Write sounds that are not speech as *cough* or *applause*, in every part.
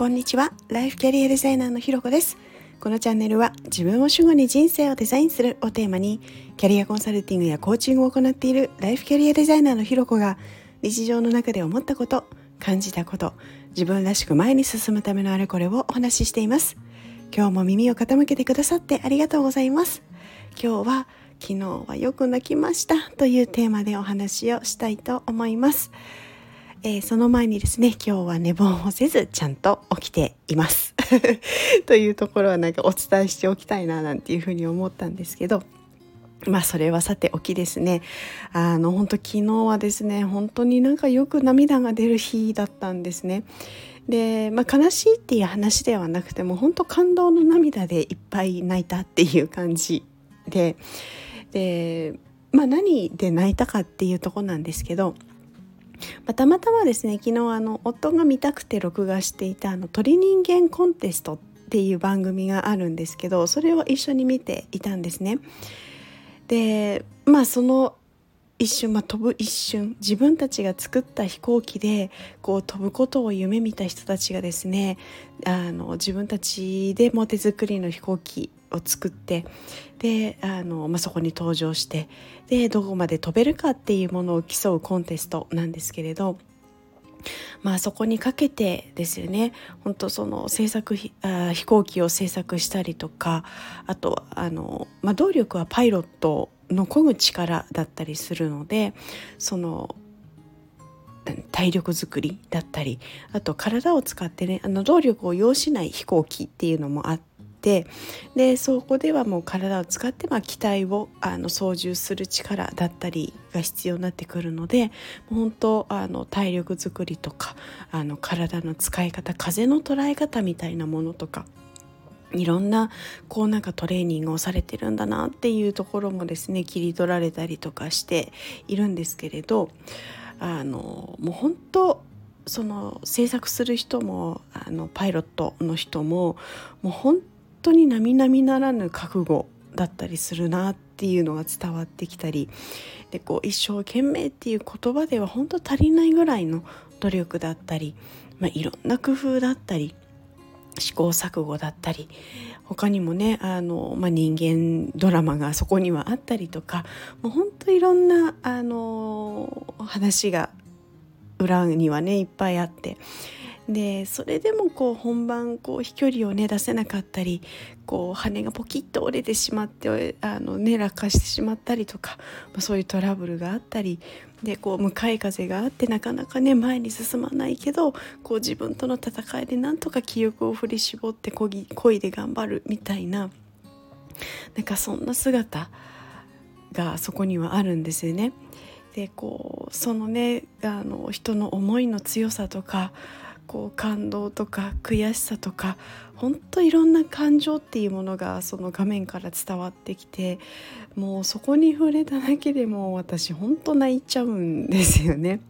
こんにちは。ライフキャリアデザイナーのひろこです。このチャンネルは自分を主語に人生をデザインするをテーマにキャリアコンサルティングやコーチングを行っているライフキャリアデザイナーのひろこが日常の中で思ったこと感じたこと自分らしく前に進むためのあれこれをお話ししています。今日も耳を傾けてくださってありがとうございます。今日は昨日はよく泣きましたというテーマでお話をしたいと思います。えー、その前にですね今日は寝坊をせずちゃんと起きています。*laughs* というところはなんかお伝えしておきたいななんていうふうに思ったんですけどまあそれはさておきですね。あの本当昨日はですね本当になんかよく涙が出る日だったんですね。で、まあ、悲しいっていう話ではなくても本当感動の涙でいっぱい泣いたっていう感じで。で、まあ、何で泣いたかっていうとこなんですけどまあ、たまたまですね昨日あの夫が見たくて録画していたあの鳥人間コンテストっていう番組があるんですけどそれを一緒に見ていたんですね。でまあその一瞬、まあ、飛ぶ一瞬自分たちが作った飛行機でこう飛ぶことを夢見た人たちがですねあの自分たちでも手作りの飛行機を作ってであの、まあ、そこに登場してでどこまで飛べるかっていうものを競うコンテストなんですけれど。まあそこにかけてですよね本当その制作あ飛行機を製作したりとかあとあの、まあ、動力はパイロットの漕ぐ力だったりするのでその体力づくりだったりあと体を使ってねあの動力を要しない飛行機っていうのもあってでそこではもう体を使って、まあ、機体をあの操縦する力だったりが必要になってくるので本当あの体力づくりとかあの体の使い方風の捉え方みたいなものとかいろんなこうなんかトレーニングをされてるんだなっていうところもですね切り取られたりとかしているんですけれどあのもう本当その制作する人もあのパイロットの人ももう本当に並々ならぬ覚悟だったりするなっていうのが伝わってきたりでこう一生懸命っていう言葉では本当足りないぐらいの努力だったり、まあ、いろんな工夫だったり試行錯誤だったり他にもねあの、まあ、人間ドラマがそこにはあったりとかもうほんといろんなあの話が裏にはねいっぱいあってでそれでもこう本番こう飛距離をね出せなかったりこう羽がポキッと折れてしまってあの、ね、落下してしまったりとか、まあ、そういうトラブルがあったりでこう向かい風があってなかなかね前に進まないけどこう自分との戦いでなんとか気力を振り絞ってこぎ恋で頑張るみたいななんかそんな姿がそこにはあるんですよね。でこうそのねあの人の思いの強さとかこう感動とか悔しさとか本当いろんな感情っていうものがその画面から伝わってきてもうそこに触れただけでも私本当泣いちゃうんですよね。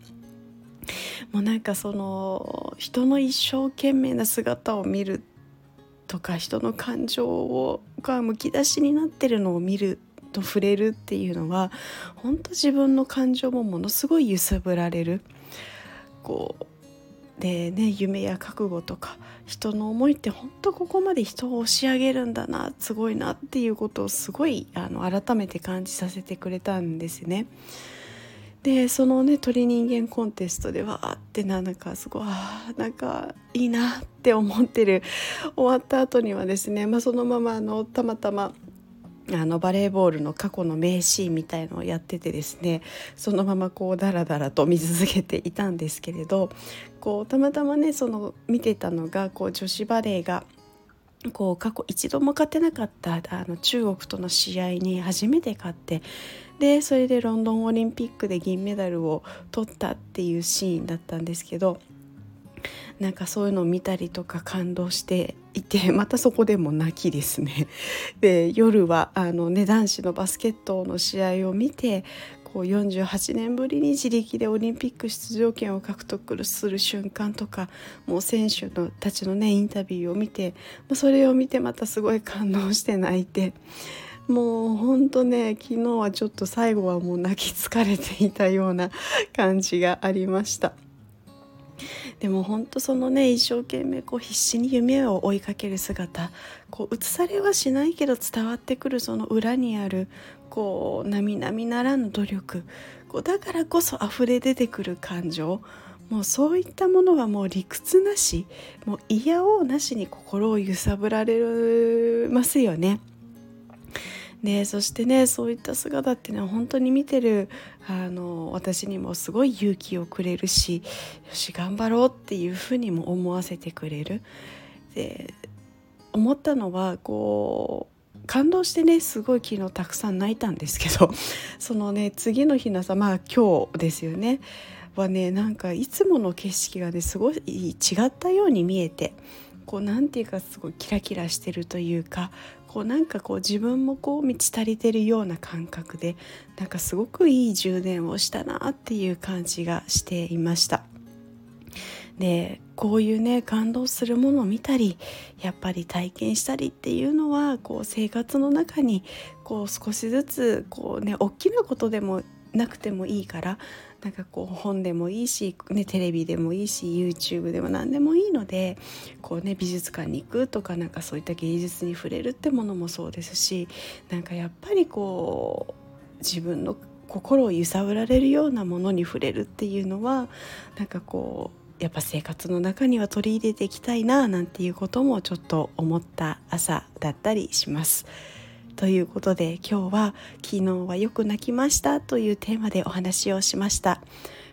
もうなんかその人の一生懸命な姿を見るとか人の感情をがむき出しになってるのを見ると触れるっていうのは本当自分の感情もものすごい揺さぶられるこうでね夢や覚悟とか人の思いって本当ここまで人を押し上げるんだなすごいなっていうことをすごいあの改めて感じさせてくれたんですね。でそのね鳥人間コンテストではあってなんかすごいあなんかいいなって思ってる終わった後にはですね、まあ、そのままあのたまたまあのバレーボールの過去の名シーンみたいのをやっててですねそのままこうダラダラと見続けていたんですけれどこうたまたまねその見てたのがこう女子バレーがこう過去一度も勝てなかったあの中国との試合に初めて勝ってでそれでロンドンオリンピックで銀メダルを取ったっていうシーンだったんですけどなんかそういうのを見たりとか感動していてまたそこでも泣きですね。*laughs* で夜はあの、ね、男子のバスケットの試合を見てこう48年ぶりに自力でオリンピック出場権を獲得する瞬間とかもう選手のたちのねインタビューを見てそれを見てまたすごい感動して泣いて。もうほんとね昨日はちょっと最後はもう泣き疲れていたような感じがありました。でも本当そのね一生懸命こう必死に夢を追いかける姿こう映されはしないけど伝わってくるその裏にあるこう並々ならぬ努力こうだからこそ溢れ出てくる感情もうそういったものはもう理屈なしもう嫌おうなしに心を揺さぶられますよね。ね、そしてねそういった姿っていうのは本当に見てるあの私にもすごい勇気をくれるしよし頑張ろうっていうふうにも思わせてくれる。で思ったのはこう感動してねすごい昨日たくさん泣いたんですけど *laughs* そのね次の日の朝まあ今日ですよねはねなんかいつもの景色がねすごい違ったように見えてこうなんていうかすごいキラキラしてるというかこうなんかこう自分もこう満ち足りてるような感覚でなんかすごくいい充電をしたなっていう感じがしていました。でこういうね感動するものを見たりやっぱり体験したりっていうのはこう生活の中にこう少しずつこうね大きなことでもなくてもいいからなんかこう本でもいいし、ね、テレビでもいいし YouTube でも何でもいいのでこう、ね、美術館に行くとかなんかそういった芸術に触れるってものもそうですしなんかやっぱりこう自分の心を揺さぶられるようなものに触れるっていうのはなんかこうやっぱ生活の中には取り入れていきたいななんていうこともちょっと思った朝だったりします。ということで今日は「昨日はよく泣きました」というテーマでお話をしました。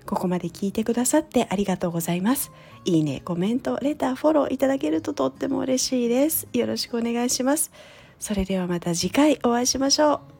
ここまで聞いてくださってありがとうございます。いいねコメントレターフォローいただけるととっても嬉しいです。よろしくお願いします。それではまた次回お会いしましょう。